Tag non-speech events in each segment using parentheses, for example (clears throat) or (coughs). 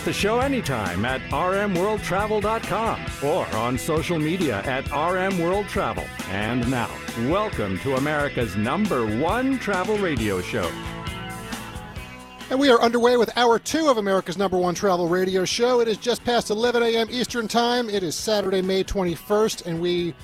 With the show anytime at rmworldtravel.com or on social media at rmworldtravel. And now, welcome to America's number one travel radio show. And we are underway with hour two of America's number one travel radio show. It is just past 11 a.m. Eastern Time. It is Saturday, May 21st, and we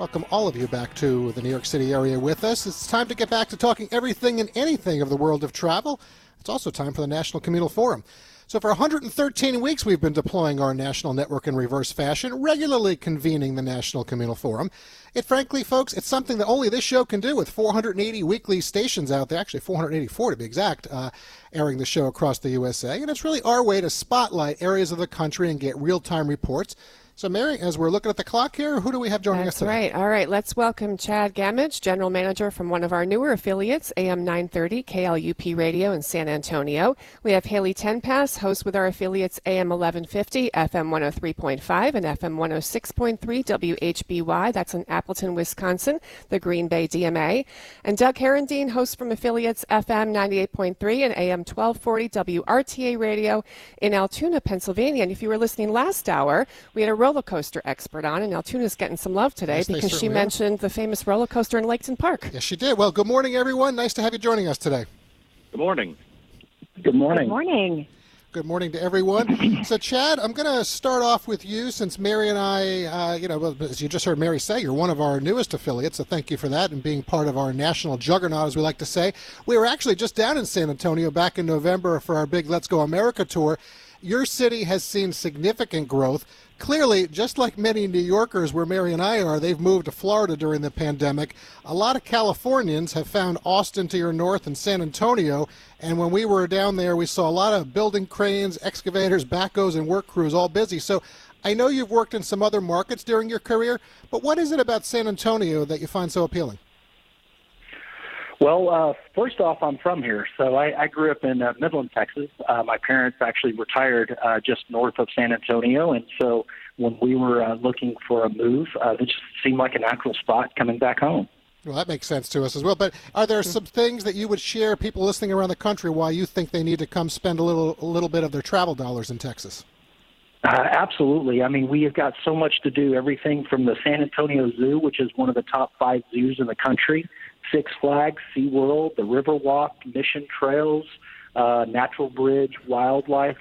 welcome all of you back to the New York City area with us. It's time to get back to talking everything and anything of the world of travel. It's also time for the National Communal Forum. So for 113 weeks, we've been deploying our national network in reverse fashion, regularly convening the National Communal Forum. It frankly, folks, it's something that only this show can do with 480 weekly stations out there, actually 484 to be exact, uh, airing the show across the USA. And it's really our way to spotlight areas of the country and get real-time reports so, Mary, as we're looking at the clock here, who do we have joining That's us today? right. All right. Let's welcome Chad Gamage, General Manager from one of our newer affiliates, AM 930 KLUP Radio in San Antonio. We have Haley Tenpass, host with our affiliates AM 1150, FM 103.5, and FM 106.3 WHBY. That's in Appleton, Wisconsin, the Green Bay DMA. And Doug Herendeen, host from affiliates FM 98.3 and AM 1240 WRTA Radio in Altoona, Pennsylvania. And if you were listening last hour, we had a roller coaster expert on, and Altoona's getting some love today Yes, because she certainly are. mentioned the famous roller coaster in Lakemont Park. Yes, she did. Well, good morning, everyone. Nice to have you joining us today. Good morning. Good morning. Good morning. Good morning to everyone. (coughs) So, Chad, I'm going to start off with you since Mary and I, uh, you know, as you just heard Mary say, you're one of our newest affiliates, so thank you for that and being part of our national juggernaut, as we like to say. We were actually just down in San Antonio back in November for our big Let's Go America tour. Your city has seen significant growth. Clearly, just like many New Yorkers where Mary and I are, they've moved to Florida during the pandemic. A lot of Californians have found Austin to your north and San Antonio. And when we were down there, we saw a lot of building cranes, excavators, backhoes, and work crews all busy. So I know you've worked in some other markets during your career, but what is it about San Antonio that you find so appealing? Well, uh, first off, I'm from here, so I, I grew up in uh, Midland, Texas. Uh, my parents actually retired uh, just north of San Antonio, and so when we were uh, looking for a move, uh, it just seemed like a natural spot coming back home. Well, that makes sense to us as well. But are there some things that you would share people listening around the country why you think they need to come spend a little a little bit of their travel dollars in Texas? Uh, absolutely. I mean, we have got so much to do. Everything from the San Antonio Zoo, which is one of the top five zoos in the country, Six Flags, SeaWorld, the Riverwalk, Mission Trails, uh, Natural Bridge, Wildlife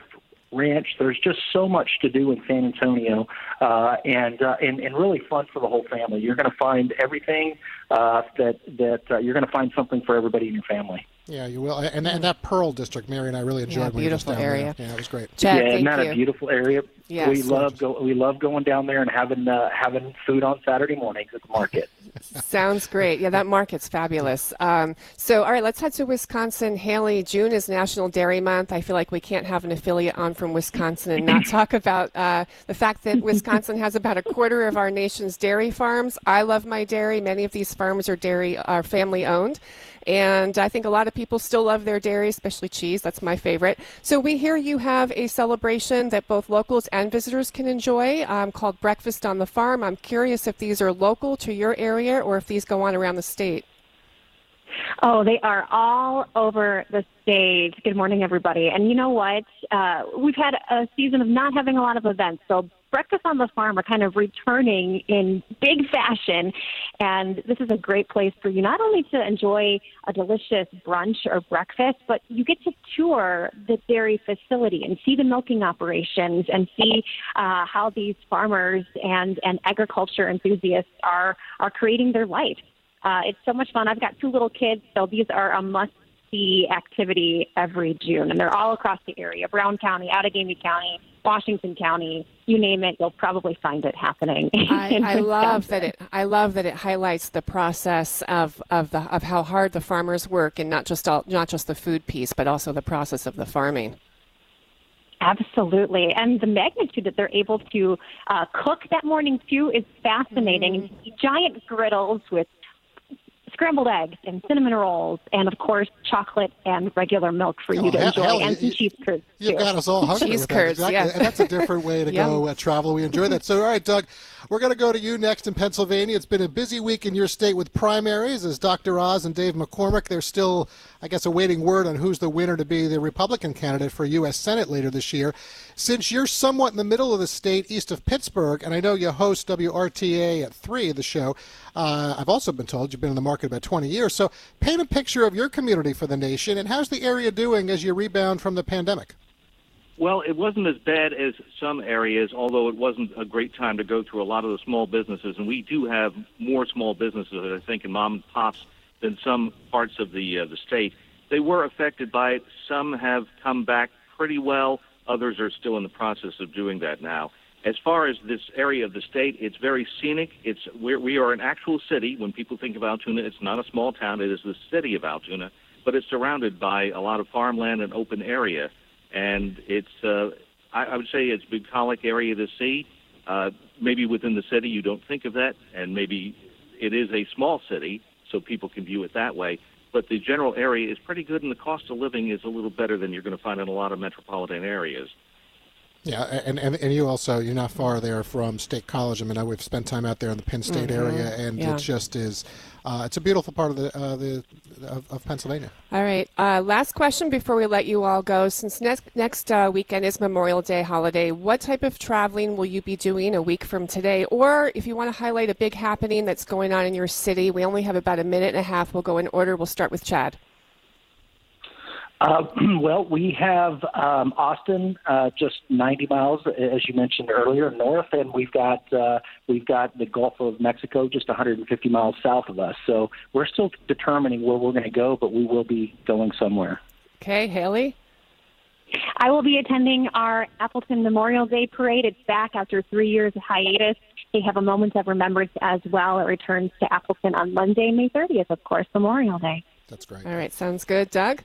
Ranch. There's just so much to do in San Antonio, uh, and, uh, and and really fun for the whole family. You're going to find everything uh, that that uh, you're going to find something for everybody in your family. Yeah, you will. And, and that Pearl District, Mary and I really enjoyed. Yeah, when we were beautiful down area. There. Yeah, it was great. Chad, yeah, thank isn't that you. a beautiful area? Yes. we love go we love going down there and having uh, having food on Saturday mornings at the market. (laughs) Sounds great. Yeah, that market's fabulous. Um, so, all right, let's head to Wisconsin. Haley, June is National Dairy Month. I feel like we can't have an affiliate on from Wisconsin and not (laughs) talk about uh, the fact that Wisconsin has about a quarter of our nation's dairy farms. I love my dairy. Many of these farms are dairy are family owned. And I think a lot of people still love their dairy, especially cheese. That's my favorite. So we hear you have a celebration that both locals and visitors can enjoy um, called Breakfast on the Farm. I'm curious if these are local to your area or if these go on around the state. Oh, they are all over the stage. Good morning, everybody. And you know what? Uh, we've had a season of not having a lot of events, so Breakfast on the Farm are kind of returning in big fashion. And this is a great place for you not only to enjoy a delicious brunch or breakfast, but you get to tour the dairy facility and see the milking operations and see uh, how these farmers and, and agriculture enthusiasts are, are creating their life. Uh, it's so much fun. I've got two little kids, so these are a must see activity every June, and they're all across the area Brown County, Outagamie County, Washington County, you name it, you'll probably find it happening. (laughs) I, I love that it. I love that it highlights the process of, of the of how hard the farmers work, and not just all, not just the food piece, but also the process of the farming. Absolutely. And the magnitude that they're able to uh, cook that morning, too, is fascinating. Mm-hmm. Giant griddles with scrambled eggs and cinnamon rolls, and of course, chocolate and regular milk for oh, you to hell, enjoy, hell, and some cheese curds. You've got us all hungry. cheese curds, exactly. yeah. And that's a different way to (laughs) go uh, travel. We enjoy that. So, all right, Doug, we're going to go to you next in Pennsylvania. It's been a busy week in your state with primaries as Dr. Oz and Dave McCormick. They're still, I guess, awaiting word on who's the winner to be the Republican candidate for U.S. Senate later this year. Since you're somewhat in the middle of the state, east of Pittsburgh, and I know you host WRTA at 3, the show, uh, I've also been told you've been in the market about 20 years. So paint a picture of your community for the nation, and how's the area doing as you rebound from the pandemic? Well, it wasn't as bad as some areas, although it wasn't a great time to go through a lot of the small businesses. And we do have more small businesses, I think, in mom and pops than some parts of the uh, the state. They were affected by it. Some have come back pretty well. Others are still in the process of doing that now. As far as this area of the state, it's very scenic. It's we're, we are an actual city. When people think of Altoona, it's not a small town. It is the city of Altoona, but it's surrounded by a lot of farmland and open area and it's uh, I, I would say it's bucolic area to see. Uh, maybe within the city you don't think of that, and maybe it is a small city, so people can view it that way. But the general area is pretty good, and the cost of living is a little better than you're going to find in a lot of metropolitan areas. Yeah, and, and and you also you're not far there from State College. I mean, we've spent time out there in the Penn State mm-hmm. area, and yeah. it just is. Uh, it's a beautiful part of the uh, the of, of, Pennsylvania. All right. Uh, last question before we let you all go. Since next next uh, weekend is Memorial Day holiday, what type of traveling will you be doing a week from today? Or if you want to highlight a big happening that's going on in your city, we only have about a minute and a half. We'll go in order. We'll start with Chad. Uh, (clears throat) well, we have um, Austin, uh, just 90 miles, as you mentioned earlier, north, and we've got uh, we've got the Gulf of Mexico, just 150 miles south of us. So we're still determining where we're going to go, but we will be going somewhere. Okay, Haley. I will be attending our Appleton Memorial Day Parade. It's back after three years of hiatus. They have a moment of remembrance as well. It returns to Appleton on Monday, May 30th, of course, Memorial Day. That's great. All right, sounds good. Doug?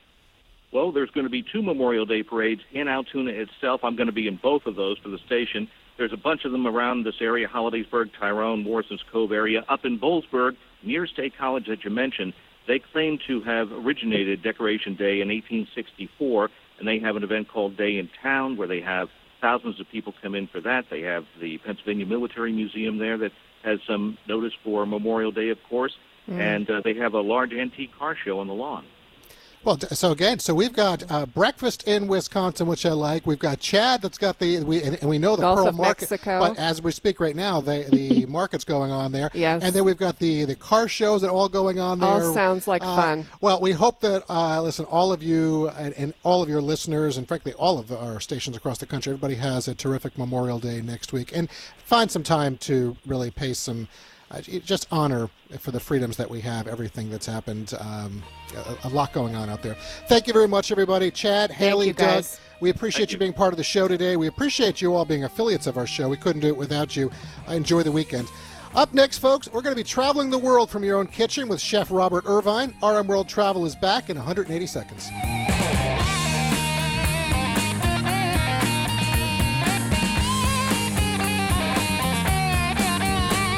Well, there's going to be two Memorial Day parades in Altoona itself. I'm going to be in both of those for the station. There's a bunch of them around this area, Hollidaysburg, Tyrone, Morrison's Cove area. Up in Boalsburg, near State College that you mentioned, they claim to have originated Decoration Day in 1864, and they have an event called Day in Town where they have thousands of people come in for that. They have the Pennsylvania Military Museum there that has some notice for Memorial Day, of course, mm. and uh, they have a large antique car show on the lawn. Well, so again, so we've got uh, breakfast in Wisconsin, which I like. We've got Chad that's got the we and, we know the Gulf Pearl Market, Mexico. but as we speak right now, the the (laughs) market's going on there. Yes. And then we've got the the car shows that are all going on there. All sounds like uh, fun. Well, we hope that uh, listen, all of you and, and, all of your listeners, and frankly, all of our stations across the country, everybody has a terrific Memorial Day next week, and find some time to really pay some uh, just honor for the freedoms that we have, everything that's happened. Um, a, a, lot going on out there. Thank you very much, everybody. Chad, Haley, Doug. We appreciate you, you being part of the show today. We appreciate you all being affiliates of our show. We couldn't do it without you. I enjoy the weekend. Up next, folks, we're going to be traveling the world from your own kitchen with Chef Robert Irvine. RM World Travel is back in 180 seconds.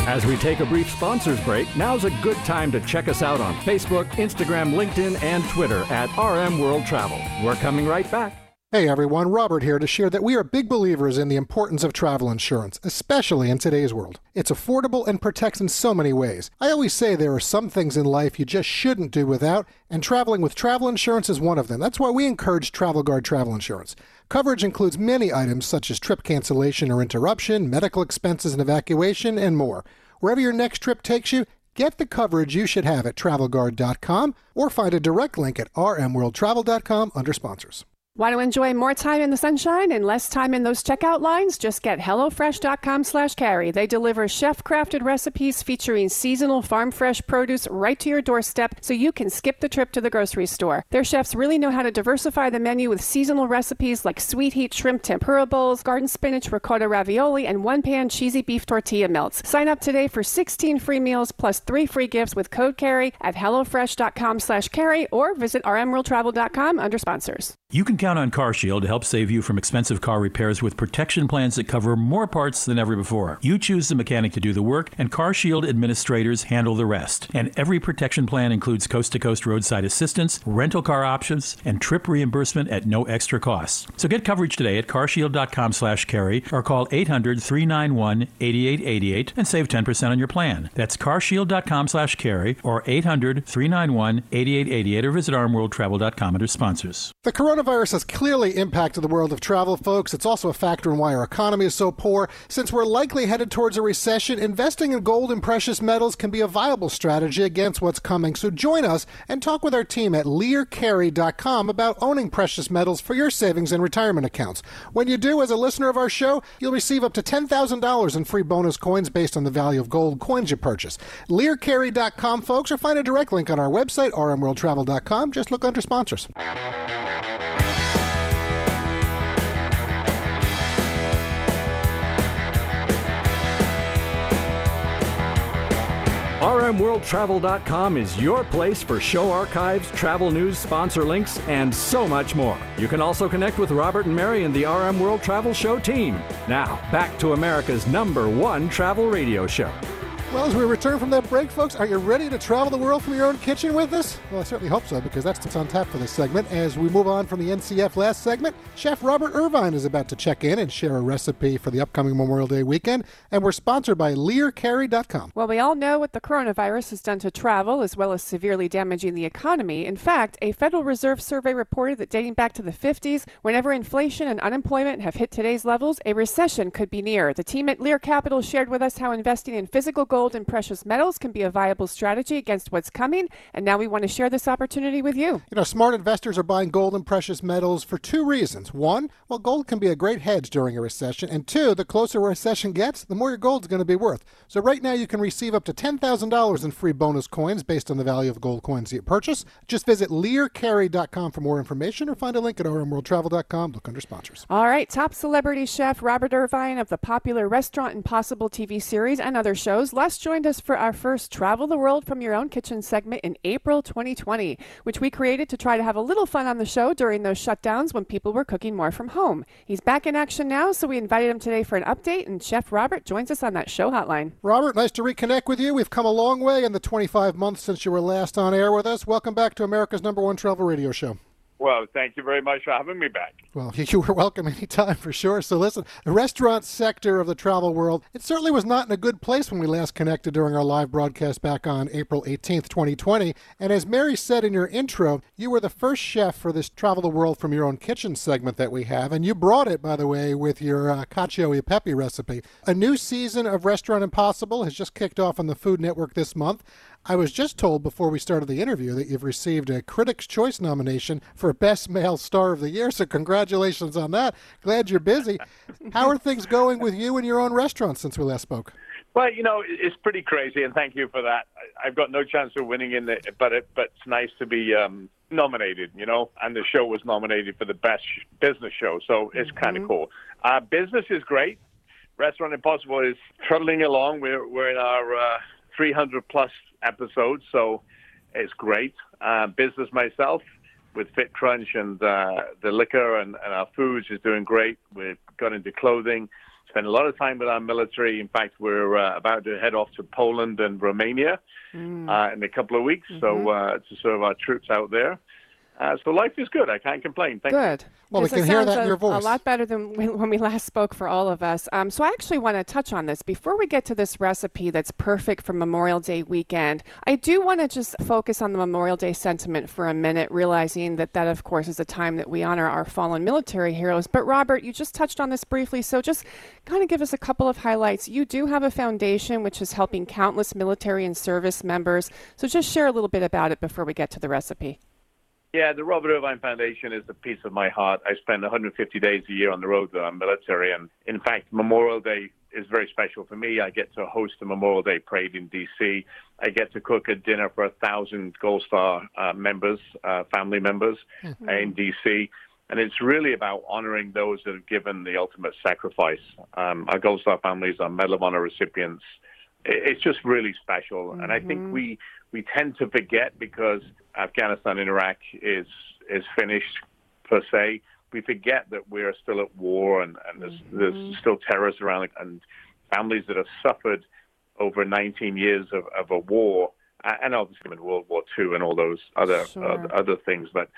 As we take a brief sponsors break, now's a good time to check us out on Facebook, Instagram, LinkedIn, and Twitter at RM World Travel. We're coming right back. Hey everyone, Robert here to share that we are big believers in the importance of travel insurance, especially in today's world. It's affordable and protects in so many ways. I always say there are some things in life you just shouldn't do without, and traveling with travel insurance is one of them. That's why we encourage Travel Guard travel insurance. Coverage includes many items such as trip cancellation or interruption, medical expenses and evacuation, and more. Wherever your next trip takes you, get the coverage you should have at travelguard.com or find a direct link at rmworldtravel.com under sponsors. Want to enjoy more time in the sunshine and less time in those checkout lines? Just get HelloFresh.com slash carey. They deliver chef-crafted recipes featuring seasonal farm fresh produce right to your doorstep so you can skip the trip to the grocery store. Their chefs really know how to diversify the menu with seasonal recipes like sweet heat shrimp tempura bowls, garden spinach ricotta ravioli, and one-pan cheesy beef tortilla melts. Sign up today for 16 free meals plus three free gifts with code carey at HelloFresh.com slash carey or visit rmworldtravel.com under sponsors. You can count on CarShield to help save you from expensive car repairs with protection plans that cover more parts than ever before. You choose the mechanic to do the work, and CarShield administrators handle the rest. And every protection plan includes coast to coast roadside assistance, rental car options, and trip reimbursement at no extra cost. So get coverage today at carshield.com slash carey or call 800 391 8888 and save 10% on your plan. That's carshield.com slash carey or 800 391 8888 or visit rmworldtravel.com under sponsors. The coronavirus has clearly impacted the world of travel, folks. It's also a factor in why our economy is so poor. Since we're likely headed towards a recession, investing in gold and precious metals can be a viable strategy against what's coming. So join us and talk with our team at learcarey.com about owning precious metals for your savings and retirement accounts. When you do, as a listener of our show, you'll receive up to $10,000 in free bonus coins based on the value of gold coins you purchase. learcarey.com, folks, or find a direct link on our website, rmworldtravel.com. Just look under sponsors. RMWorldTravel.com is your place for show archives, travel news, sponsor links, and so much more. You can also connect with Robert and Mary and the RM World Travel Show team. Now, back to America's number one travel radio show. Well, as we return from that break, folks, are you ready to travel the world from your own kitchen with us? Well, I certainly hope so, because that's what's on tap for this segment. As we move on from the NCF last segment, Chef Robert Irvine is about to check in and share a recipe for the upcoming Memorial Day weekend, and we're sponsored by LearCarey.com. Well, we all know what the coronavirus has done to travel, as well as severely damaging the economy. In fact, a Federal Reserve survey reported that dating back to the 50s, whenever inflation and unemployment have hit today's levels, a recession could be near. The team at Lear Capital shared with us how investing in physical gold gold and precious metals can be a viable strategy against what's coming. And now we want to share this opportunity with you. You know, smart investors are buying gold and precious metals for two reasons. One, well, gold can be a great hedge during a recession. And two, the closer a recession gets, the more your gold's going to be worth. So right now you can receive up to $10,000 in free bonus coins based on the value of gold coins you purchase. Just visit learcarey.com for more information or find a link at rmworldtravel.com. Look under sponsors. All right, top celebrity chef Robert Irvine of the popular Restaurant Impossible TV series and other shows joined us for our first Travel the World from Your Own Kitchen segment in April 2020, which we created to try to have a little fun on the show during those shutdowns when people were cooking more from home. He's back in action now, so we invited him today for an update, and Chef Robert joins us on that show hotline. Robert, nice to reconnect with you. We've come a long way in the 25 months since you were last on air with us. Welcome back to America's number one travel radio show. Well, thank you very much for having me back. Well, (laughs) you were welcome anytime for sure. So, listen, the restaurant sector of the travel world, it certainly was not in a good place when we last connected during our live broadcast back on April 18th, 2020. And as Mary said in your intro, you were the first chef for this Travel the World from Your Own Kitchen segment that we have. And you brought it, by the way, with your uh, cacio e pepe recipe. A new season of Restaurant Impossible has just kicked off on the Food Network this month. I was just told before we started the interview that you've received a Critics' Choice nomination for Best Male Star of the Year, so congratulations on that. Glad you're busy. (laughs) How are things going with you and your own restaurant since we last spoke? Well, you know, it's pretty crazy, and thank you for that. I've got no chance of winning in it, but it, but it's nice to be um, nominated, you know. And the show was nominated for the best business show, so it's mm-hmm. kind of cool. Uh, business is great. Restaurant Impossible is trundling along. We're we're in our uh, 300 plus episodes, so it's great. Uh, business myself with Fit Crunch and uh, the liquor and, and our foods is doing great. We've got into clothing, spent a lot of time with our military. In fact, we're uh, about to head off to Poland and Romania mm. uh, in a couple of weeks, mm-hmm. so uh, to serve our troops out there. Uh, so life is good. I can't complain. Thank good. You. Well, we can hear that in your voice. A lot better than when we last spoke for all of us. Um, so I actually want to touch on this before we get to this recipe that's perfect for Memorial Day weekend. I do want to just focus on the Memorial Day sentiment for a minute, realizing that that, of course, is a time that we honor our fallen military heroes. But Robert, you just touched on this briefly, so just kind of give us a couple of highlights. You do have a foundation which is helping countless military and service members. So just share a little bit about it before we get to the recipe. Yeah, the Robert Irvine Foundation is a piece of my heart. I spend 150 days a year on the road with our military, and in fact, Memorial Day is very special for me. I get to host a Memorial Day parade in D.C. I get to cook a dinner for a thousand Gold Star uh, members, uh, family members mm-hmm. in D.C. And it's really about honoring those that have given the ultimate sacrifice. Um, our Gold Star families are Medal of Honor recipients. It's just really special, mm-hmm. and I think mm-hmm. we we tend to forget because Afghanistan and Iraq is is finished per se. we forget that we're still at war and, and there's, mm-hmm. there's still terrorists around and families that have suffered over 19 years of, of a war and obviously in World War II and all those other sure. uh, other things. But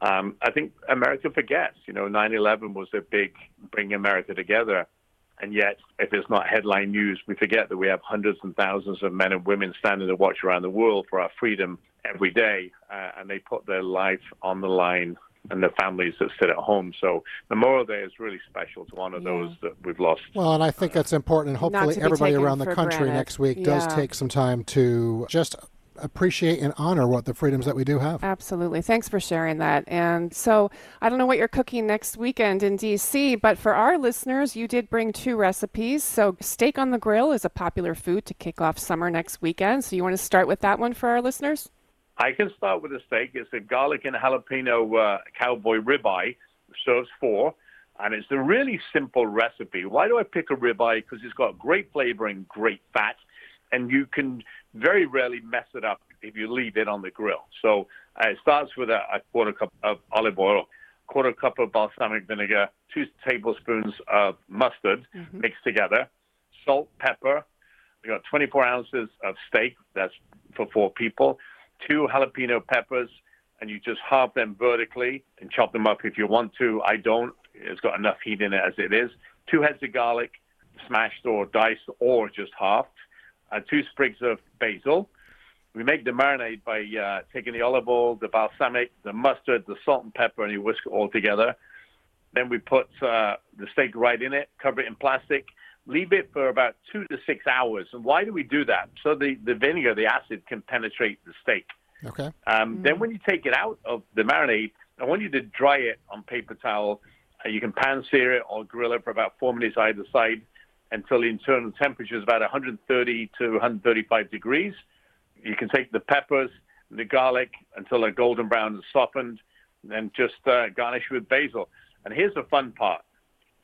um, I think America forgets. You know, 9/11 was a big bring America together, and yet if it's not headline news, we forget that we have hundreds and thousands of men and women standing to watch around the world for our freedom every day, uh, and they put their life on the line and the families that sit at home. So Memorial Day is really special to honor yeah. those that we've lost. Well, and I think that's important. And hopefully, everybody around the country granted. next week yeah. does take some time to just appreciate and honor what the freedoms that we do have. Absolutely. Thanks for sharing that. And so I don't know what you're cooking next weekend in DC, but for our listeners, you did bring two recipes. So steak on the grill is a popular food to kick off summer next weekend. So you want to start with that one for our listeners? I can start with a steak. It's a garlic and jalapeno uh, cowboy ribeye, serves four, and it's a really simple recipe. Why do I pick a ribeye? Because it's got great flavor and great fat, and you can very rarely mess it up if you leave it on the grill. So uh, it starts with a, a, quarter cup of olive oil, quarter cup of balsamic vinegar, two tablespoons of mustard mm-hmm. mixed together, salt, pepper. We got 24 ounces of steak. That's for four people two jalapeno peppers, and you just halve them vertically and chop them up if you want to. I don't. It's got enough heat in it as it is. Two heads of garlic, smashed or diced or just halved. Uh, two sprigs of basil. We make the marinade by uh, taking the olive oil, the balsamic, the mustard, the salt and pepper, and you whisk it all together. Then we put uh, the steak right in it, cover it in plastic, leave it for about two to six hours. And why do we do that? So the, the vinegar, the acid, can penetrate the steak. Okay. Um, mm. Then when you take it out of the marinade, I want you to dry it on paper towel. Uh, you can pan sear it or grill it for about four minutes either side until the internal temperature is about 130 to 135 degrees. You can take the peppers, the garlic until they're golden brown and softened, and then just uh, garnish with basil. And here's the fun part: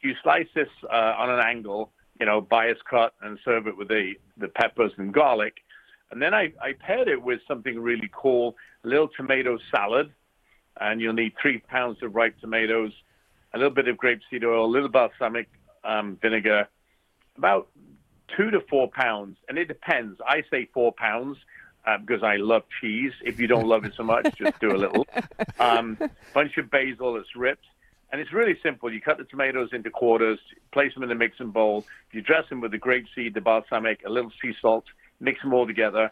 you slice this uh, on an angle you know, bias cut and serve it with the, the peppers and garlic. And then I, I paired it with something really cool, a little tomato salad. And you'll need three pounds of ripe tomatoes, a little bit of grapeseed oil, a little balsamic um, vinegar, about two to four pounds. And it depends. I say four pounds uh, because I love cheese. If you don't love it so much, just do a little. (laughs) Um, bunch of basil that's ripped, and it's really simple. You cut the tomatoes into quarters, place them in a mixing bowl. You dress them with the grape seed, the balsamic, a little sea salt, mix them all together.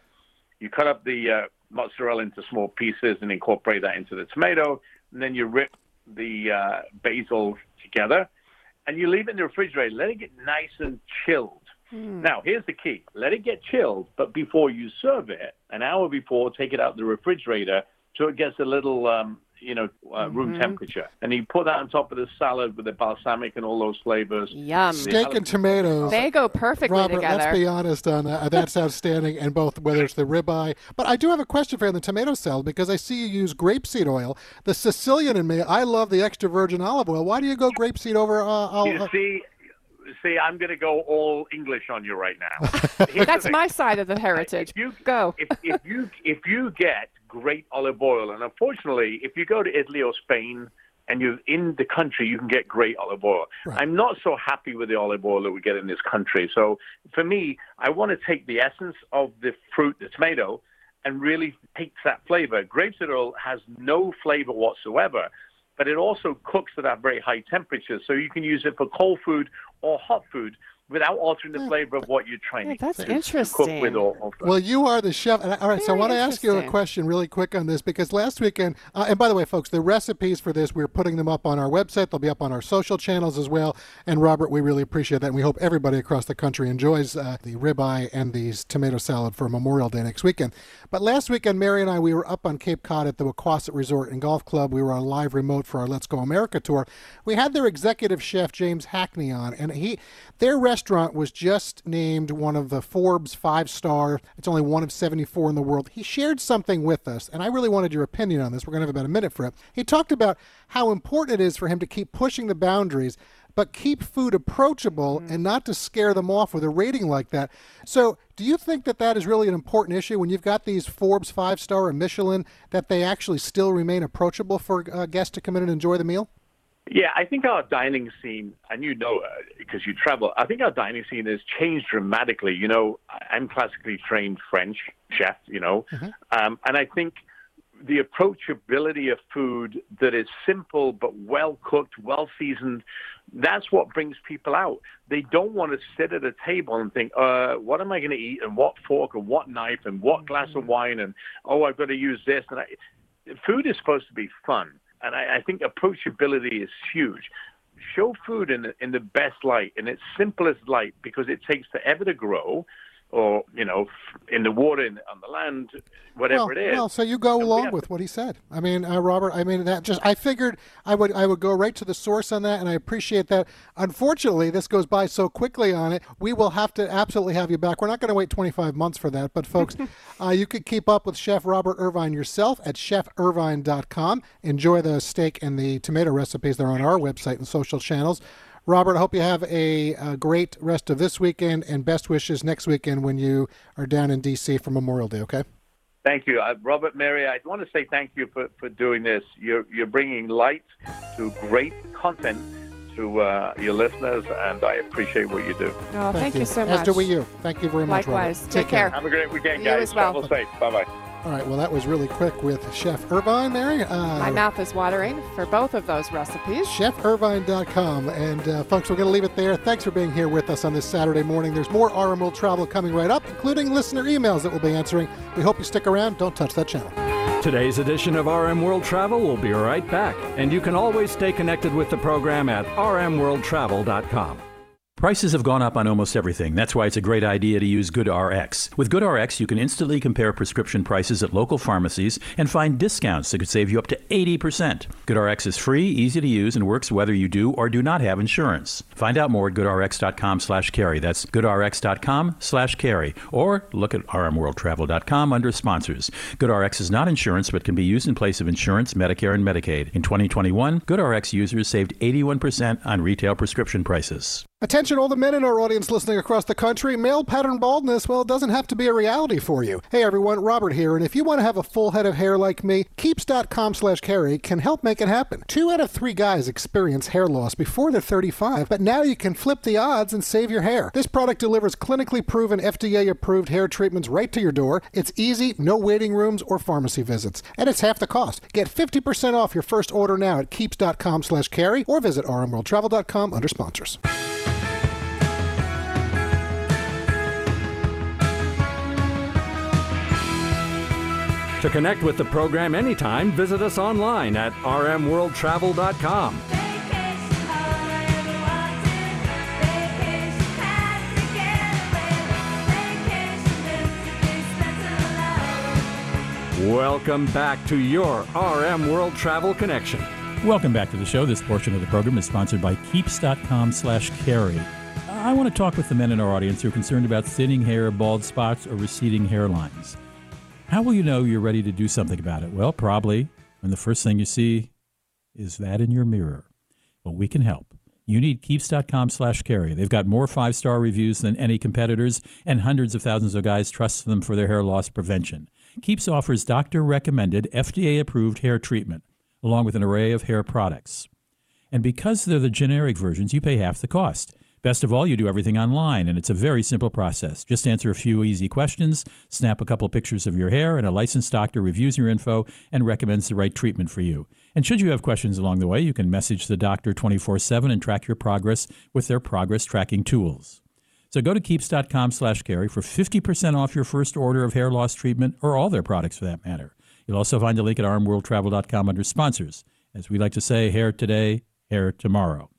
You cut up the uh, mozzarella into small pieces and incorporate that into the tomato. And then you rip the uh, basil together and you leave it in the refrigerator. Let it get nice and chilled. Mm. Now, here's the key let it get chilled, but before you serve it, an hour before, take it out of the refrigerator so it gets a little um, you know, uh, room mm-hmm. temperature. And you put that on top of the salad with the balsamic and all those flavors. Yum. Steak and tomatoes. They go perfectly Robert, together. let's be honest on that. That's outstanding, and both whether it's the ribeye. But I do have a question for you on the tomato salad because I see you use grapeseed oil. The Sicilian in me, I love the extra virgin olive oil. Why do you go grapeseed over? Uh, you see, see, I'm going to go all English on you right now. (laughs) That's my side of the heritage. If you, go. if, if you if you get great olive oil, and unfortunately, if you go to Italy or Spain and you're in the country, you can get great olive oil. Right. I'm not so happy with the olive oil that we get in this country. So for me, I want to take the essence of the fruit, the tomato, and really takes that flavor. Grapeseed oil has no flavor whatsoever but it also cooks at a very high temperature. So you can use it for cold food or hot food without altering the flavor of what you're trying yeah, to that's interesting. cook with. Or, well, you are the chef. all right, Very so I want to ask you a question really quick on this because last weekend, uh, and by the way, folks, the recipes for this, we're putting them up on our website. They'll be up on our social channels as well. And Robert, we really appreciate that. And we hope everybody across the country enjoys uh, the ribeye and these tomato salad for Memorial Day next weekend. But last weekend, Mary and I, we were up on Cape Cod at the Wequassett Resort and Golf Club. We were on live remote for our Let's Go America tour. We had their executive chef, James Hackney, on, and he, their restaurant was just named one of the Forbes five star. It's only one of 74 in the world. He shared something with us, and I really wanted your opinion on this. We're going to have about a minute for it. He talked about how important it is for him to keep pushing the boundaries but keep food approachable mm. and not to scare them off with a rating like that. So, do you think that that is really an important issue when you've got these Forbes five star and Michelin that they actually still remain approachable for uh, guests to come in and enjoy the meal? Yeah, I think our dining scene, and you know because uh, you travel, I think our dining scene has changed dramatically. You know, I'm classically trained French chef, you know, mm-hmm. um, and I think the approachability of food that is simple but well cooked, well seasoned, that's what brings people out. They don't want to sit at a table and think, uh, what am I going to eat and what fork and what knife and what glass of mm-hmm. wine and, oh, I've got to use this. And I, food is supposed to be fun. And I, I think approachability is huge. Show food in, the, in the best light, in its simplest light, because it takes forever to grow or you know, in the water, in, on the land, whatever well, it is. Well, so you go along with what he said. I mean, uh, Robert. I mean, that just I figured I would I would go right to the source on that, and I appreciate that. Unfortunately, this goes by so quickly on it. We will have to absolutely have you back. We're not going to wait 25 months for that, but folks, (laughs) uh, you could keep up with Chef Robert Irvine yourself at chefirvine.com. Enjoy the steak and the tomato recipes. They're on our website and social channels. Robert, I hope you have a, a, great rest of this weekend and best wishes next weekend when you are down in D.C. for Memorial Day, okay? Thank you. Uh, Robert, Mary, I want to say thank you for, for doing this. You're, you're bringing light to great content to uh, your listeners, and I appreciate what you do. Oh, thank, thank you. you. so much. As do we you. Thank you very much, Likewise. Robert. Take, Take care. Have a great weekend, you guys. as well. Travel safe. Bye-bye. All right, well, that was really quick with Chef Irvine there. Uh, My mouth is watering for both of those recipes. ChefIrvine.com. And uh, folks, we're going to leave it there. Thanks for being here with us on this Saturday morning. There's more RM World Travel coming right up, including listener emails that we'll be answering. We hope you stick around. Don't touch that channel. Today's edition of RM World Travel will be right back, and you can always stay connected with the program at rmworldtravel.com. Prices have gone up on almost everything. That's why it's a great idea to use GoodRx. With GoodRx, you can instantly compare prescription prices at local pharmacies and find discounts that could save you up to 80%. GoodRx is free, easy to use, and works whether you do or do not have insurance. Find out more at goodrx.com slash carey. That's goodrx.com slash carey. Or look at rmworldtravel.com under sponsors. GoodRx is not insurance but can be used in place of insurance, Medicare, and Medicaid. In 2021, GoodRx users saved 81% on retail prescription prices. Attention, all the men in our audience listening across the country. Male pattern baldness, well, it doesn't have to be a reality for you. Hey everyone, Robert here, and if you want to have a full head of hair like me, Keeps.com slash carey can help make it happen. Two out of three guys experience hair loss before they're 35, but now you can flip the odds and save your hair. This product delivers clinically proven FDA approved hair treatments right to your door. It's easy, no waiting rooms or pharmacy visits, and it's half the cost. Get 50% off your first order now at Keeps.com slash carey or visit rmworldtravel.com under sponsors. To connect with the program anytime, visit us online at rmworldtravel.com. Welcome back to your RM World Travel Connection. Welcome back to the show. This portion of the program is sponsored by Keeps.com slash carey. I want to talk with the men in our audience who are concerned about thinning hair, bald spots, or receding hairlines. How will you know you're ready to do something about it? Well, probably when the first thing you see is that in your mirror. Well, we can help. You need keeps.com slash carey. They've got more five star reviews than any competitors, and hundreds of thousands of guys trust them for their hair loss prevention. Keeps offers doctor recommended, FDA approved hair treatment, along with an array of hair products. And because they're the generic versions, you pay half the cost. Best of all, you do everything online, and it's a very simple process. Just answer a few easy questions, snap a couple pictures of your hair, and a licensed doctor reviews your info and recommends the right treatment for you. And should you have questions along the way, you can message the doctor 24 7 and track your progress with their progress tracking tools. So go to keeps.com slash carey for 50% off your first order of hair loss treatment or all their products for that matter. You'll also find a link at rmworldtravel.com under sponsors. As we like to say, hair today, hair tomorrow.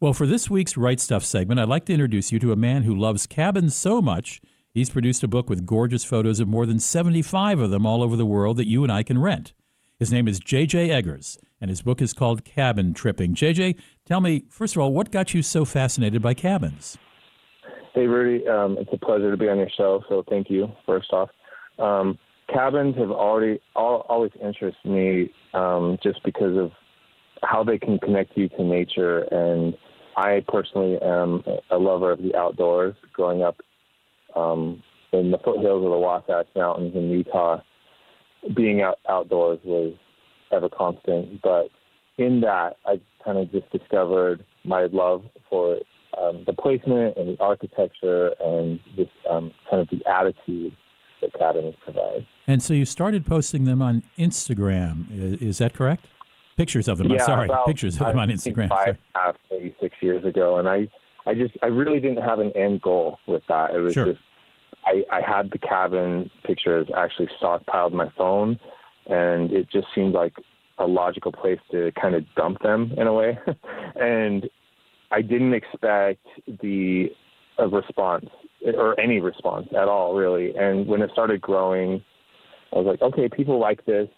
Well, for this week's Right Stuff segment, I'd like to introduce you to a man who loves cabins so much, he's produced a book with gorgeous photos of more than 75 of them all over the world that you and I can rent. His name is J.J. Eggers, and his book is called Cabin Tripping. J.J., tell me, first of all, what got you so fascinated by cabins? Hey, Rudy, um, it's a pleasure to be on your show, so thank you, first off. Um, cabins have already all, always interested me um, just because of how they can connect you to nature and I personally am a lover of the outdoors. Growing up um, in the foothills of the Wasatch Mountains in Utah, being out outdoors was ever constant. But in that, I kind of just discovered my love for um, the placement and the architecture and just um, kind of the attitude that cabins provide. And so you started posting them on Instagram. Is, is that correct? Pictures of them. Yeah, I'm sorry, about, pictures of them on Instagram. Five, half, uh, maybe six years ago, and I, I just, I really didn't have an end goal with that. It was Sure. just, I, I had the cabin pictures actually stockpiled my phone, and it just seemed like a logical place to kind of dump them in a way, (laughs) and I didn't expect the a response or any response at all, really. And when it started growing, I was like, okay, people like this.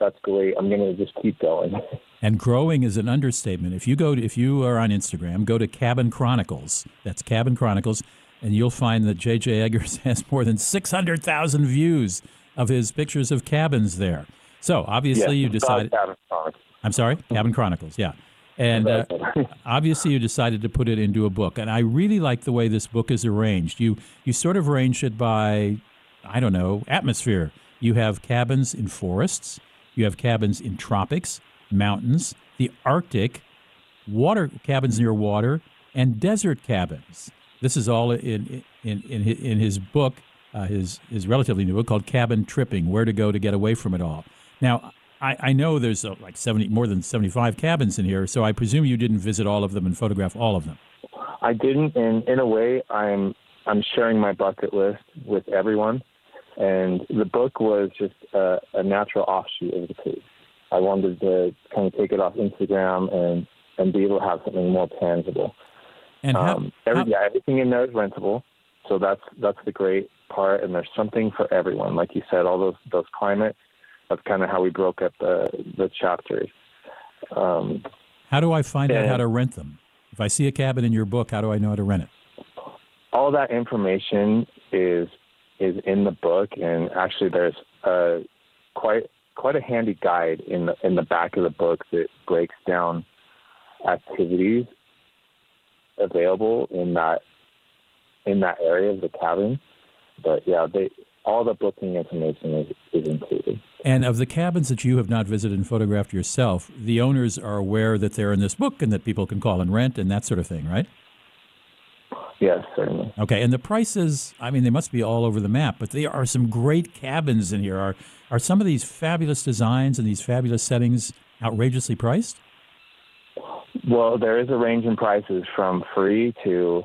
That's great. I'm gonna just keep going. (laughs) And growing is an understatement. If you go to, if you are on Instagram, go to Cabin Chronicles. That's Cabin Chronicles, and you'll find that JJ Eggers (laughs) has more than 600,000 views of his pictures of cabins there. So obviously you decided. Cabin Chronicles. I'm sorry, (laughs) Cabin Chronicles. Yeah, and uh, obviously you decided to put it into a book. And I really like the way this book is arranged. You you sort of arrange it by, I don't know, atmosphere. You have cabins in forests. You have cabins in tropics, mountains, the Arctic, water cabins near water, and desert cabins. This is all in in in, in his book, uh, his his relatively new book called Cabin Tripping: Where to Go to Get Away from It All. Now, I, I know there's uh, like seventy more than seventy five cabins in here, so I presume you didn't visit all of them and photograph all of them. I didn't, and in a way, I'm I'm sharing my bucket list with everyone, and the book was just a, a natural offshoot of the page. I wanted to kind of take it off Instagram and and be able to have something more tangible. And how, um, every, how- yeah, everything in there is rentable, so that's that's the great part, and there's something for everyone. Like you said, all those those climate. That's kind of how we broke up the the chapters. Um, how do I find out how to rent them? If I see a cabin in your book, how do I know how to rent it? all that information is is in the book, and actually, there's a quite quite a handy guide in the in the back of the book that breaks down activities available in that in that area of the cabin. But yeah, they all the booking information is, is included. And of the cabins that you have not visited and photographed yourself, the owners are aware that they're in this book and that people can call and rent and that sort of thing, right? Yes, certainly. Okay, and the prices, I mean, they must be all over the map, but there are some great cabins in here. Are, are some of these fabulous designs and these fabulous settings outrageously priced? Well, there is a range in prices from free to,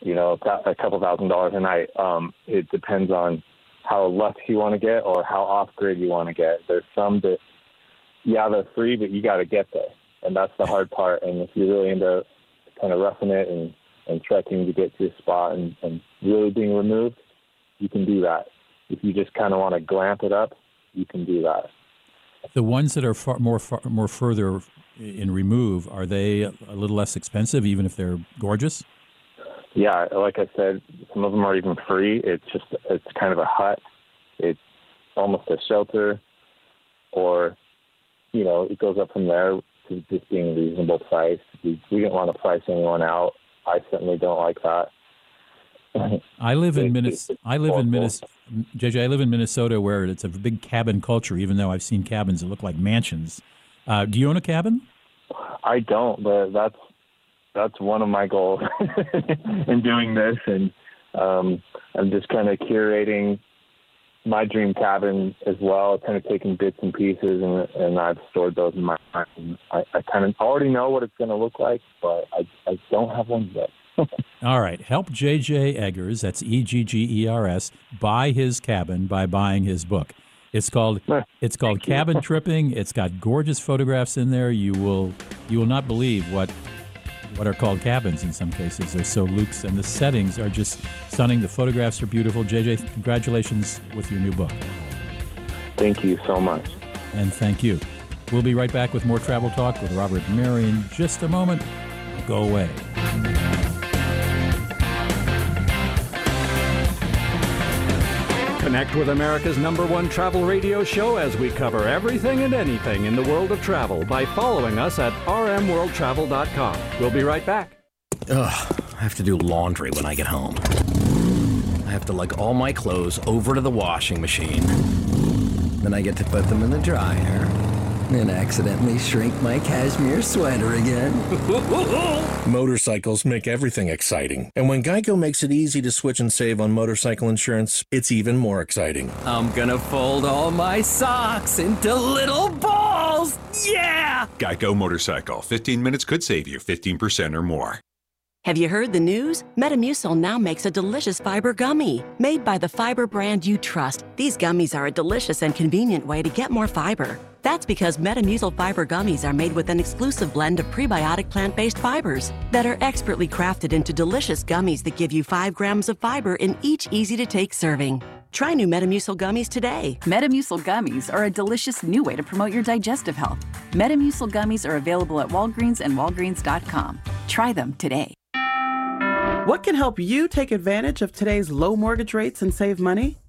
you know, a couple thousand dollars a night. Um, it depends on how lucky you want to get or how off grid you want to get. There's some that, yeah, they're free, but you got to get there, and that's the hard part. And if you're really into kind of roughing it and and trekking to get to a spot and, and really being removed, you can do that. If you just kind of want to glamp it up, you can do that. The ones that are far, more far, more further in remove, are they a little less expensive, even if they're gorgeous? Yeah, like I said, some of them are even free. It's just it's kind of a hut. It's almost a shelter, or you know, it goes up from there to just being a reasonable price. We, we didn't want to price anyone out. I certainly don't like that. I live in Minnesota. I live in. Minnesota. JJ, I live in Minnesota, where it's a big cabin culture. Even though I've seen cabins that look like mansions. Uh, do you own a cabin? I don't, but that's that's one of my goals (laughs) in doing this, and um, I'm just kind of curating my dream cabin as well, kind of taking bits and pieces, and and I've stored those in my mind. I, I kind of already know what it's going to look like, but I I don't have one yet. (laughs) All right, help JJ Eggers. That's E G G E R S. Buy his cabin by buying his book. It's called it's called Cabin (laughs) Tripping. It's got gorgeous photographs in there. You will you will not believe what what are called cabins in some cases. They're so luxe, and the settings are just stunning. The photographs are beautiful. JJ, congratulations with your new book, Thank you so much. and thank you. We'll be right back with more travel talk with Robert Mary in just a moment. Go away. Connect with America's number one travel radio show as we cover everything and anything in the world of travel by following us at rmworldtravel.com. We'll be right back. Ugh, I have to do laundry when I get home. I have to lug all my clothes over to the washing machine. Then I get to put them in the dryer. And accidentally shrink my cashmere sweater again. (laughs) Motorcycles make everything exciting. And when Geico makes it easy to switch and save on motorcycle insurance, it's even more exciting. I'm gonna fold all my socks into little balls. Yeah! Geico Motorcycle. 15 minutes could save you 15% or more. Have you heard the news? Metamucil now makes a delicious fiber gummy. Made by the fiber brand you trust, these gummies are a delicious and convenient way to get more fiber. That's because Metamucil fiber gummies are made with an exclusive blend of prebiotic plant based fibers that are expertly crafted into delicious gummies that give you 5 grams of fiber in each easy to take serving. Try new Metamucil gummies today. Metamucil gummies are a delicious new way to promote your digestive health. Metamucil gummies are available at Walgreens and Walgreens.com. Try them today. What can help you take advantage of today's low mortgage rates and save money?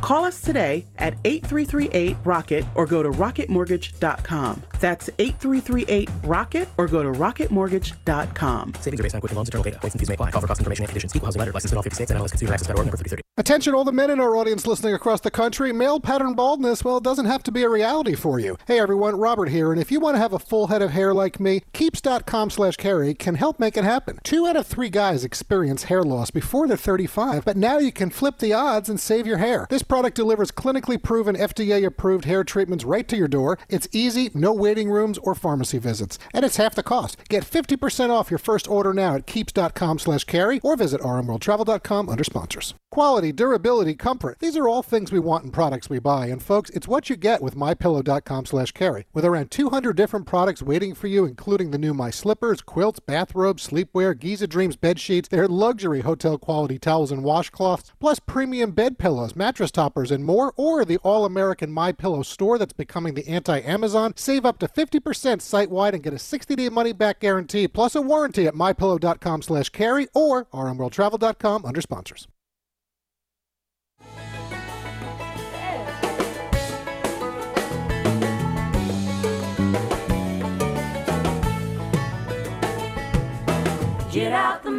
Call us today at 8338 Rocket or go to rocketmortgage.com. That's 8338 Rocket or go to rocketmortgage.com. Savings are based on Quicken Loans, internal data. Points and fees may apply. Call for cost information and conditions. Equal housing letter. Licensed in all 50 states and MLS Consumer Access number 330. Attention, all the men in our audience listening across the country. Male pattern baldness, well, it doesn't have to be a reality for you. Hey, everyone, Robert here, and if you want to have a full head of hair like me, Keeps.com slash carey can help make it happen. Two out of three guys experience hair loss before they're 35, but now you can flip the odds and save your hair. This product delivers clinically proven FDA approved hair treatments right to your door. It's easy, no waiting rooms or pharmacy visits, and it's half the cost. Get 50% off your first order now at Keeps.com slash carey or visit rmworldtravel.com under sponsors. Quality, durability, comfort. These are all things we want in products we buy. And folks, it's what you get with mypillow.com slash carey. With around 200 different products waiting for you, including the new My Slippers, quilts, bathrobes, sleepwear, Giza Dreams bed sheets, their luxury hotel quality towels and washcloths, plus premium bed pillows, mattress toppers, and more, or the all-American My Pillow store that's becoming the anti-Amazon. Save up to 50% site-wide and get a 60-day money-back guarantee, plus a warranty at mypillow.com slash carey or rmworldtravel.com under sponsors. Get out the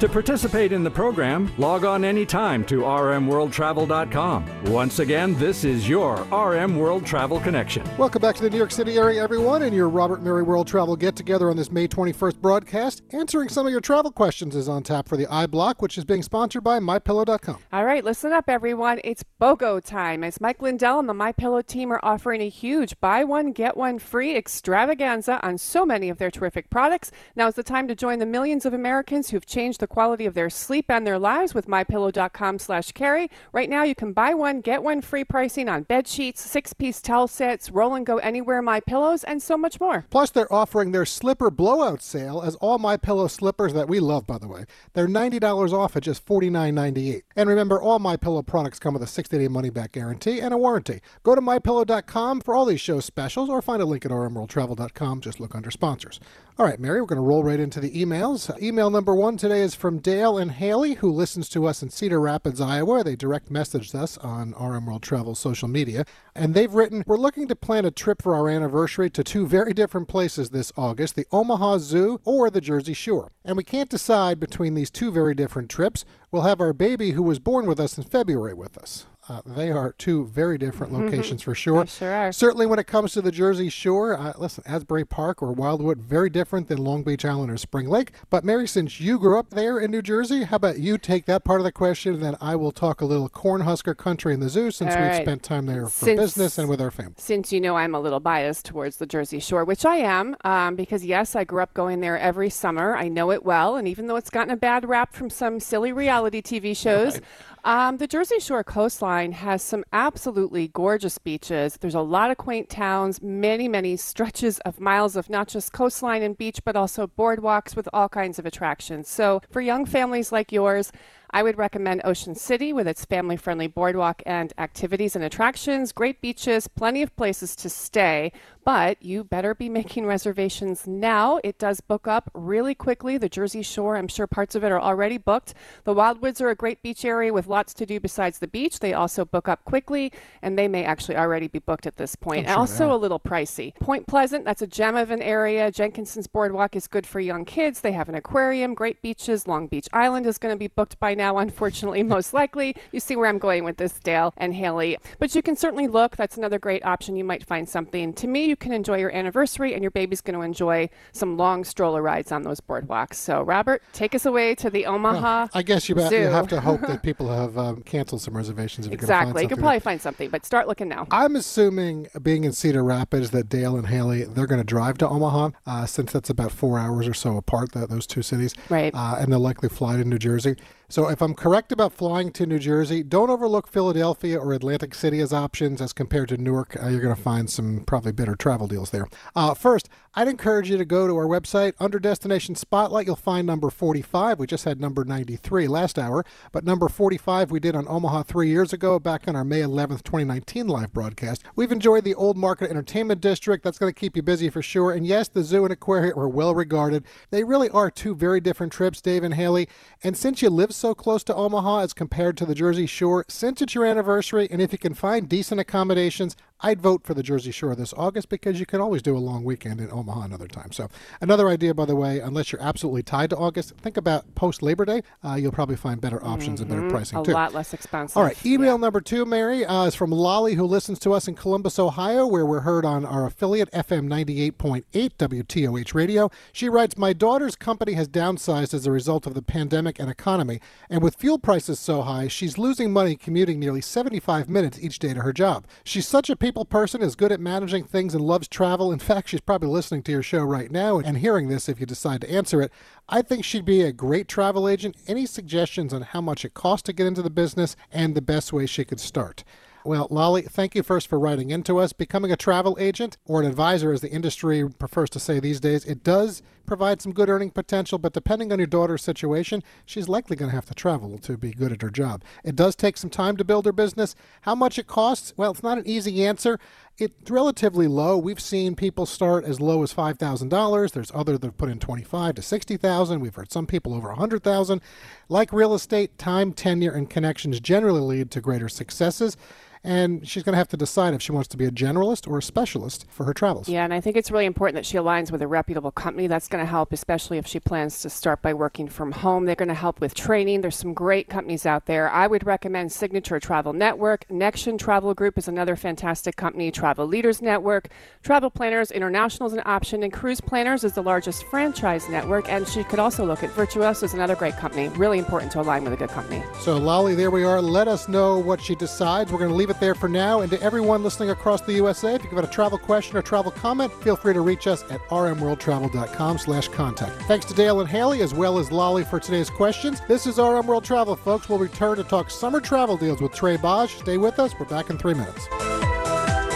To participate in the program, log on anytime to rmworldtravel.com. Once again, this is your RM World Travel Connection. Welcome back to the New York City area, everyone, and your Robert Mary World Travel get together on this May 21st broadcast. Answering some of your travel questions is on tap for the iBlock, which is being sponsored by MyPillow.com. All right, listen up, everyone. It's BOGO time as Mike Lindell and the MyPillow team are offering a huge buy one, get one free extravaganza on so many of their terrific products. Now is the time to join the millions of Americans who've changed the quality of their sleep and their lives with MyPillow.com slash carey. Right now, you can buy one, get one free pricing on bed sheets, six-piece towel sets, roll and go anywhere My Pillows, and so much more. Plus, they're offering their slipper blowout sale as all My Pillow slippers that we love, by the way. They're $90 off at just $49.98. And remember, all My Pillow products come with a 60-day money-back guarantee and a warranty. Go to MyPillow.com for all these show specials or find a link at rmworldtravel.com. Just look under sponsors. All right, Mary, we're going to roll right into the emails. Email number one today is from Dale and Haley, who listens to us in Cedar Rapids, Iowa. They direct messaged us on RM World Travel social media. And they've written, We're looking to plan a trip for our anniversary to two very different places this August the Omaha Zoo or the Jersey Shore. And we can't decide between these two very different trips. We'll have our baby who was born with us in February with us. Uh, they are two very different locations for sure. sure are. Certainly, when it comes to the Jersey Shore, uh, listen, Asbury Park or Wildwood, very different than Long Beach Island or Spring Lake. But Mary, since you grew up there in New Jersey, how about you take that part of the question, and then I will talk a little Cornhusker country in the zoo since All we've right. spent time there for Since- business and with our family. Since you know I'm a little biased towards the Jersey Shore, which I am, um, because yes, I grew up going there every summer. I know it well, and even though it's gotten a bad rap from some silly reality TV shows, um, the Jersey Shore coastline has some absolutely gorgeous beaches. There's a lot of quaint towns, many, many stretches of miles of not just coastline and beach, but also boardwalks with all kinds of attractions. So for young families like yours, I would recommend Ocean City with its family friendly boardwalk and activities and attractions, great beaches, plenty of places to stay. But you better be making reservations now. It does book up really quickly. The Jersey Shore, I'm sure parts of it are already booked. The Wildwoods are a great beach area with lots to do besides the beach. They also book up quickly, and they may actually already be booked at this point. Sure also, are. a little pricey. Point Pleasant, that's a gem of an area. Jenkinson's Boardwalk is good for young kids. They have an aquarium, great beaches. Long Beach Island is going to be booked by now, (laughs) unfortunately, most likely. You see where I'm going with this, Dale and Haley. But you can certainly look. That's another great option. You might find something. To me, you can enjoy your anniversary, and your baby's going to enjoy some long stroller rides on those boardwalks. So, Robert, take us away to the Omaha. I guess you, Zoo. you have to hope that (laughs) people have um, canceled some reservations. If exactly. You can probably find something, but start looking now. I'm assuming, being in Cedar Rapids, that Dale and Haley they're going to drive to Omaha, uh, since that's about four hours or so apart. That those two cities, right? Uh, and they'll likely fly to New Jersey. So if I'm correct about flying to New Jersey, don't overlook Philadelphia or Atlantic City as options as compared to Newark. Uh, you're going to find some probably better travel deals there. Uh, first, I'd encourage you to go to our website under Destination Spotlight. You'll find number 45. We just had number 93 last hour, but number 45 we did on Omaha three years ago, back on our May 11th, 2019 live broadcast. We've enjoyed the Old Market Entertainment District. That's going to keep you busy for sure. And yes, the zoo and aquarium are well regarded. They really are two very different trips, Dave and Haley. And since you live so close to Omaha as compared to the Jersey Shore, since it's your anniversary, and if you can find decent accommodations, I'd vote for the Jersey Shore this August because you can always do a long weekend in Omaha another time. So, another idea, by the way, unless you're absolutely tied to August, think about post Labor Day. Uh, you'll probably find better options and better Mhm. pricing a too. A lot less expensive. All right, email number two, Mary, uh, is from Lolly, who listens to us in Columbus, Ohio, where we're heard on our affiliate FM 98.8 WTOH radio. She writes, My daughter's company has downsized as a result of the pandemic and economy, and with fuel prices so high, she's losing money commuting nearly 75 minutes each day to her job. She's such a people person, is good at managing things, and loves travel. In fact, she's probably listening to your show right now and hearing this if you decide to answer it. I think she'd be a great travel agent. Any suggestions on how much it costs to get into the business and the best way she could start? Well, Lolly, thank you first for writing into us. Becoming a travel agent or an advisor, as the industry prefers to say these days, it does provide some good earning potential, but depending on your daughter's situation, she's likely going to have to travel to be good at her job. It does take some time to build her business. How much it costs? Well, it's not an easy answer. It's relatively low. We've seen people start as low as five thousand dollars. There's other that put in twenty-five to sixty thousand. We've heard some people over a hundred thousand. Like real estate, time, tenure, and connections generally lead to greater successes. And she's going to have to decide if she wants to be a generalist or a specialist for her travels. Yeah, and I think it's really important that she aligns with a reputable company. That's going to help, especially if she plans to start by working from home. They're going to help with training. There's some great companies out there. I would recommend Signature Travel Network. Nexion Travel Group is another fantastic company. Travel Leaders Network. Travel Planners International is an option, and Cruise Planners is the largest franchise network. And she could also look at Virtuoso is another great company. Really important to align with a good company. So, Lolly, there we are. Let us know what she decides. We're going to leave it there for now. And to everyone listening across the USA, if you've got a travel question or travel comment, feel free to reach us at rmworldtravel.com slash contact. Thanks to Dale and Haley, as well as Lolly for today's questions. This is RM World Travel, folks. We'll return to talk summer travel deals with Trae Bodge. Stay with us. We're back in three minutes.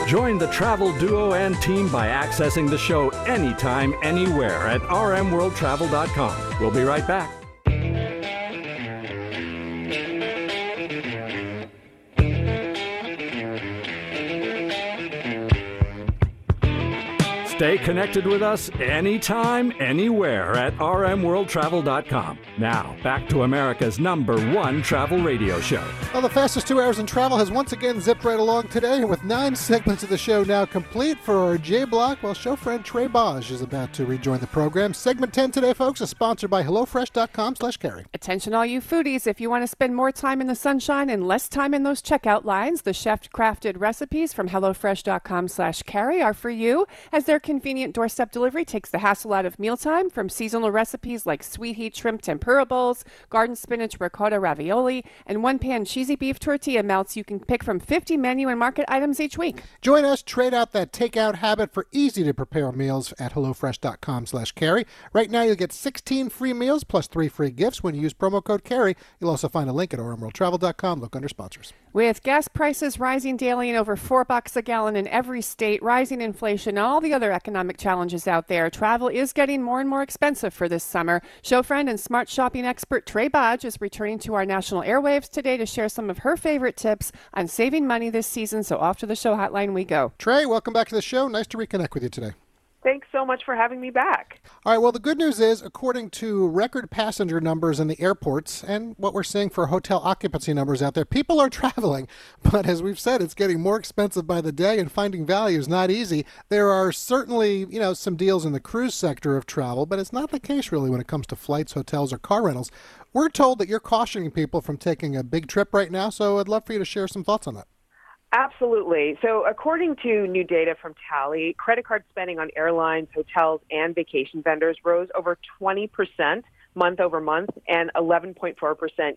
Join the travel duo and team by accessing the show anytime, anywhere at rmworldtravel.com. We'll be right back. Stay connected with us anytime, anywhere at rmworldtravel.com. Now, back to America's number one travel radio show. Well, the fastest two hours in travel has once again zipped right along today, with nine segments of the show now complete for our J Block, well, show friend Trae Bodge is about to rejoin the program. Segment 10 today, folks, is sponsored by HelloFresh.com slash carey. Attention, all you foodies. If you want to spend more time in the sunshine and less time in those checkout lines, the chef crafted recipes from HelloFresh.com slash carry are for you, as they're convenient doorstep delivery takes the hassle out of mealtime from seasonal recipes like sweet heat shrimp tempura bowls, garden spinach ricotta ravioli, and one pan cheesy beef tortilla melts you can pick from 50 menu and market items each week. Join us, trade out that takeout habit for easy to prepare meals at HelloFresh.com slash carey. Right now you'll get 16 free meals plus three free gifts when you use promo code carey. You'll also find a link at rmworldtravel.com. Look under sponsors. With gas prices rising daily and over four bucks a gallon in every state, rising inflation, and all the other economic challenges out there, travel is getting more and more expensive for this summer. Show friend and smart shopping expert Trae Bodge is returning to our national airwaves today to share some of her favorite tips on saving money this season. So off to the show hotline we go. Trae, welcome back to the show. Nice to reconnect with you today. Thanks so much for having me back. All right, well, the good news is, according to record passenger numbers in the airports and what we're seeing for hotel occupancy numbers out there, people are (laughs) traveling. But as we've said, it's getting more expensive by the day, and finding value is not easy. There are certainly, you know, some deals in the cruise sector of travel, but it's not the case really when it comes to flights, hotels, or car rentals. We're told that you're cautioning people from taking a big trip right now, so I'd love for you to share some thoughts on that. Absolutely. So, according to new data from Tally, credit card spending on airlines, hotels, and vacation vendors rose over 20% month over month and 11.4%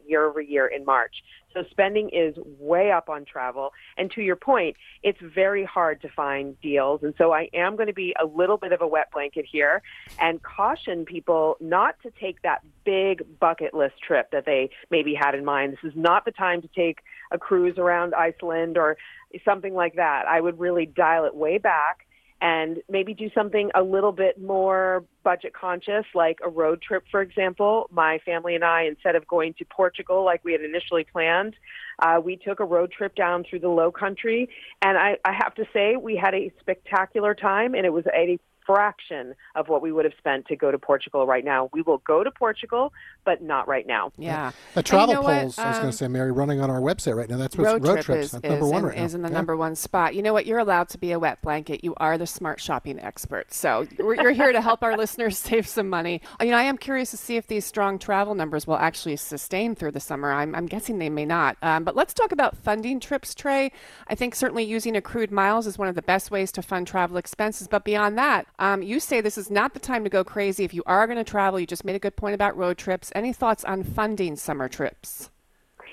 year over year in March. So, spending is way up on travel. And to your point, it's very hard to find deals. And so, I am going to be a little bit of a wet blanket here and caution people not to take that big bucket list trip that they maybe had in mind. This is not the time to take a cruise around Iceland or something like that. I would really dial it way back and maybe do something a little bit more budget conscious, like a road trip, for example. My family and I, instead of going to Portugal like we had initially planned, uh, we took a road trip down through the Low Country, and I, I have to say we had a spectacular time, and it was a fraction of what we would have spent to go to Portugal right now. We will go to Portugal, but not right now. Yeah. The travel you know what? polls, I was Um, going to say, Mary, running on our website right now. That's what's road, road, trip trips. is, That's is number one in, right now. is in the Yeah. number one spot. You know what? You're allowed to be a wet blanket. You are the smart shopping expert. So you're here to help our (laughs) listeners save some money. You know, I am curious to see if these strong travel numbers will actually sustain through the summer. I'm, I'm guessing they may not. Um, but let's talk about funding trips, Trae. I think certainly using accrued miles is one of the best ways to fund travel expenses. But beyond that, um, you say this is not the time to go crazy. If you are going to travel, you just made a good point about road trips. Any thoughts on funding summer trips?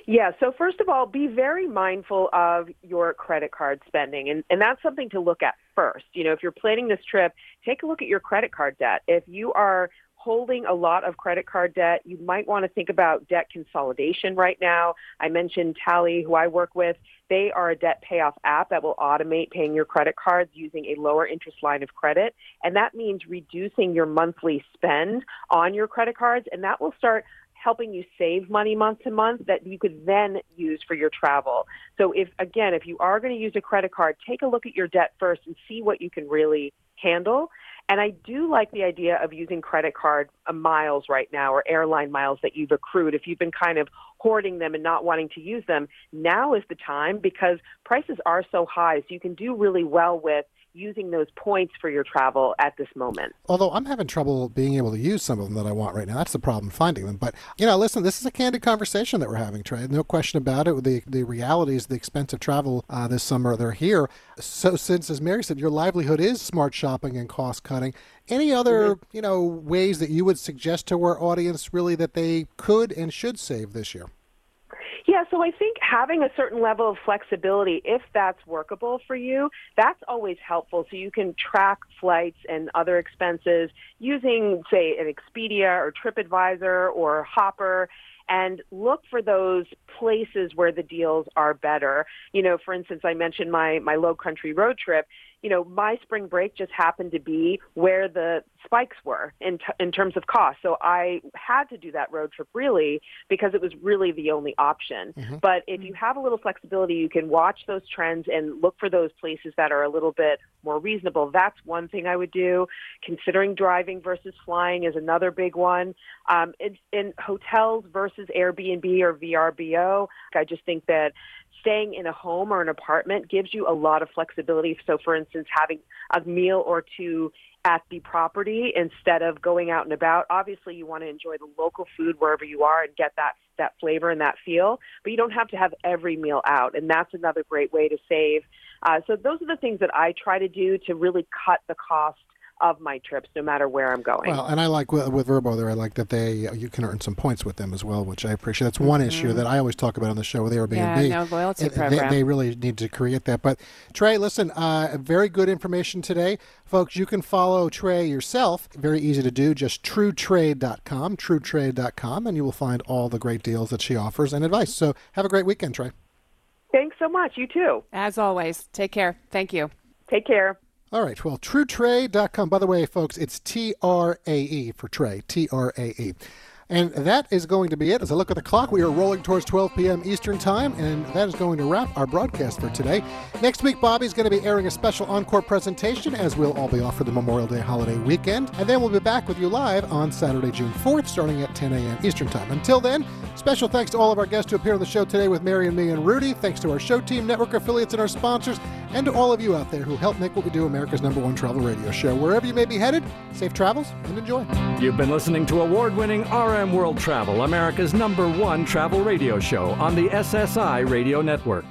Yeah, so first of all, be very mindful of your credit card spending. And, and that's something to look at first. You know, if you're planning this trip, take a look at your credit card debt. If you are holding a lot of credit card debt, you might want to think about debt consolidation right now. I mentioned Tally, who I work with. They are a debt payoff app that will automate paying your credit cards using a lower interest line of credit. And that means reducing your monthly spend on your credit cards. And that will start helping you save money month to month that you could then use for your travel. So if again, if you are going to use a credit card, take a look at your debt first and see what you can really handle. And I do like the idea of using credit card uh, miles right now or airline miles that you've accrued. If you've been kind of hoarding them and not wanting to use them, now is the time because prices are so high. So you can do really well with using those points for your travel at this moment. Although I'm having trouble being able to use some of them that I want right now. That's the problem, finding them. But, you know, listen, this is a candid conversation that we're having, Trae. No question about it. The, the realities, the expense of travel uh, this summer, they're here. So, since, as Mary said, your livelihood is smart shopping and cost cutting, any other, you know, ways that you would suggest to our audience really that they could and should save this year? Yeah, so I think having a certain level of flexibility, if that's workable for you, that's always helpful. So you can track flights and other expenses using, say, an Expedia or TripAdvisor or Hopper and look for those places where the deals are better. You know, for instance, I mentioned my, my low country road trip. You know, my spring break just happened to be where the spikes were in, t- in terms of cost. So I had to do that road trip really because it was really the only option. But if you have a little flexibility, you can watch those trends and look for those places that are a little bit more reasonable. That's one thing I would do. Considering driving versus flying is another big one. Um, in, in hotels versus Airbnb or VRBO, I just think that staying in a home or an apartment gives you a lot of flexibility. So, for instance, having a meal or two at the property instead of going out and about. Obviously, you want to enjoy the local food wherever you are and get that that flavor and that feel, but you don't have to have every meal out, and that's another great way to save. Uh, so those are the things that I try to do to really cut the cost of my trips, no matter where I'm going. Well, and I like with, with Vrbo there. I like that they you can earn some points with them as well, which I appreciate. That's one issue that I always talk about on the show with Airbnb. Mm-hmm. Yeah, no loyalty It- they- program. They, really need to create that. But Trae, listen, uh, very good information today, folks. You can follow Trae yourself. Very easy to do. Just truetrae.com, truetrae.com, and you will find all the great deals that she offers and advice. So have a great weekend, Trae. Thanks so much. You too. As always, take care. Thank you. Take care. All right. Well, truetrae.com. By the way, folks, it's T R A E for Trae. T R A E. And that is going to be it. As I look at the clock, we are rolling towards 12 p.m. Eastern Time, and that is going to wrap our broadcast for today. Next week, Bobby's going to be airing a special encore presentation, as we'll all be off for the Memorial Day holiday weekend. And then we'll be back with you live on Saturday, June 4th, starting at 10 a.m. Eastern Time. Until then, special thanks to all of our guests who appear on the show today with Mary and me and Rudy. Thanks to our show team, network affiliates, and our sponsors, and to all of you out there who help make what we do America's number one travel radio show. Wherever you may be headed, safe travels and enjoy. You've been listening to award winning World Travel, America's number one travel radio show on the SSI Radio Network.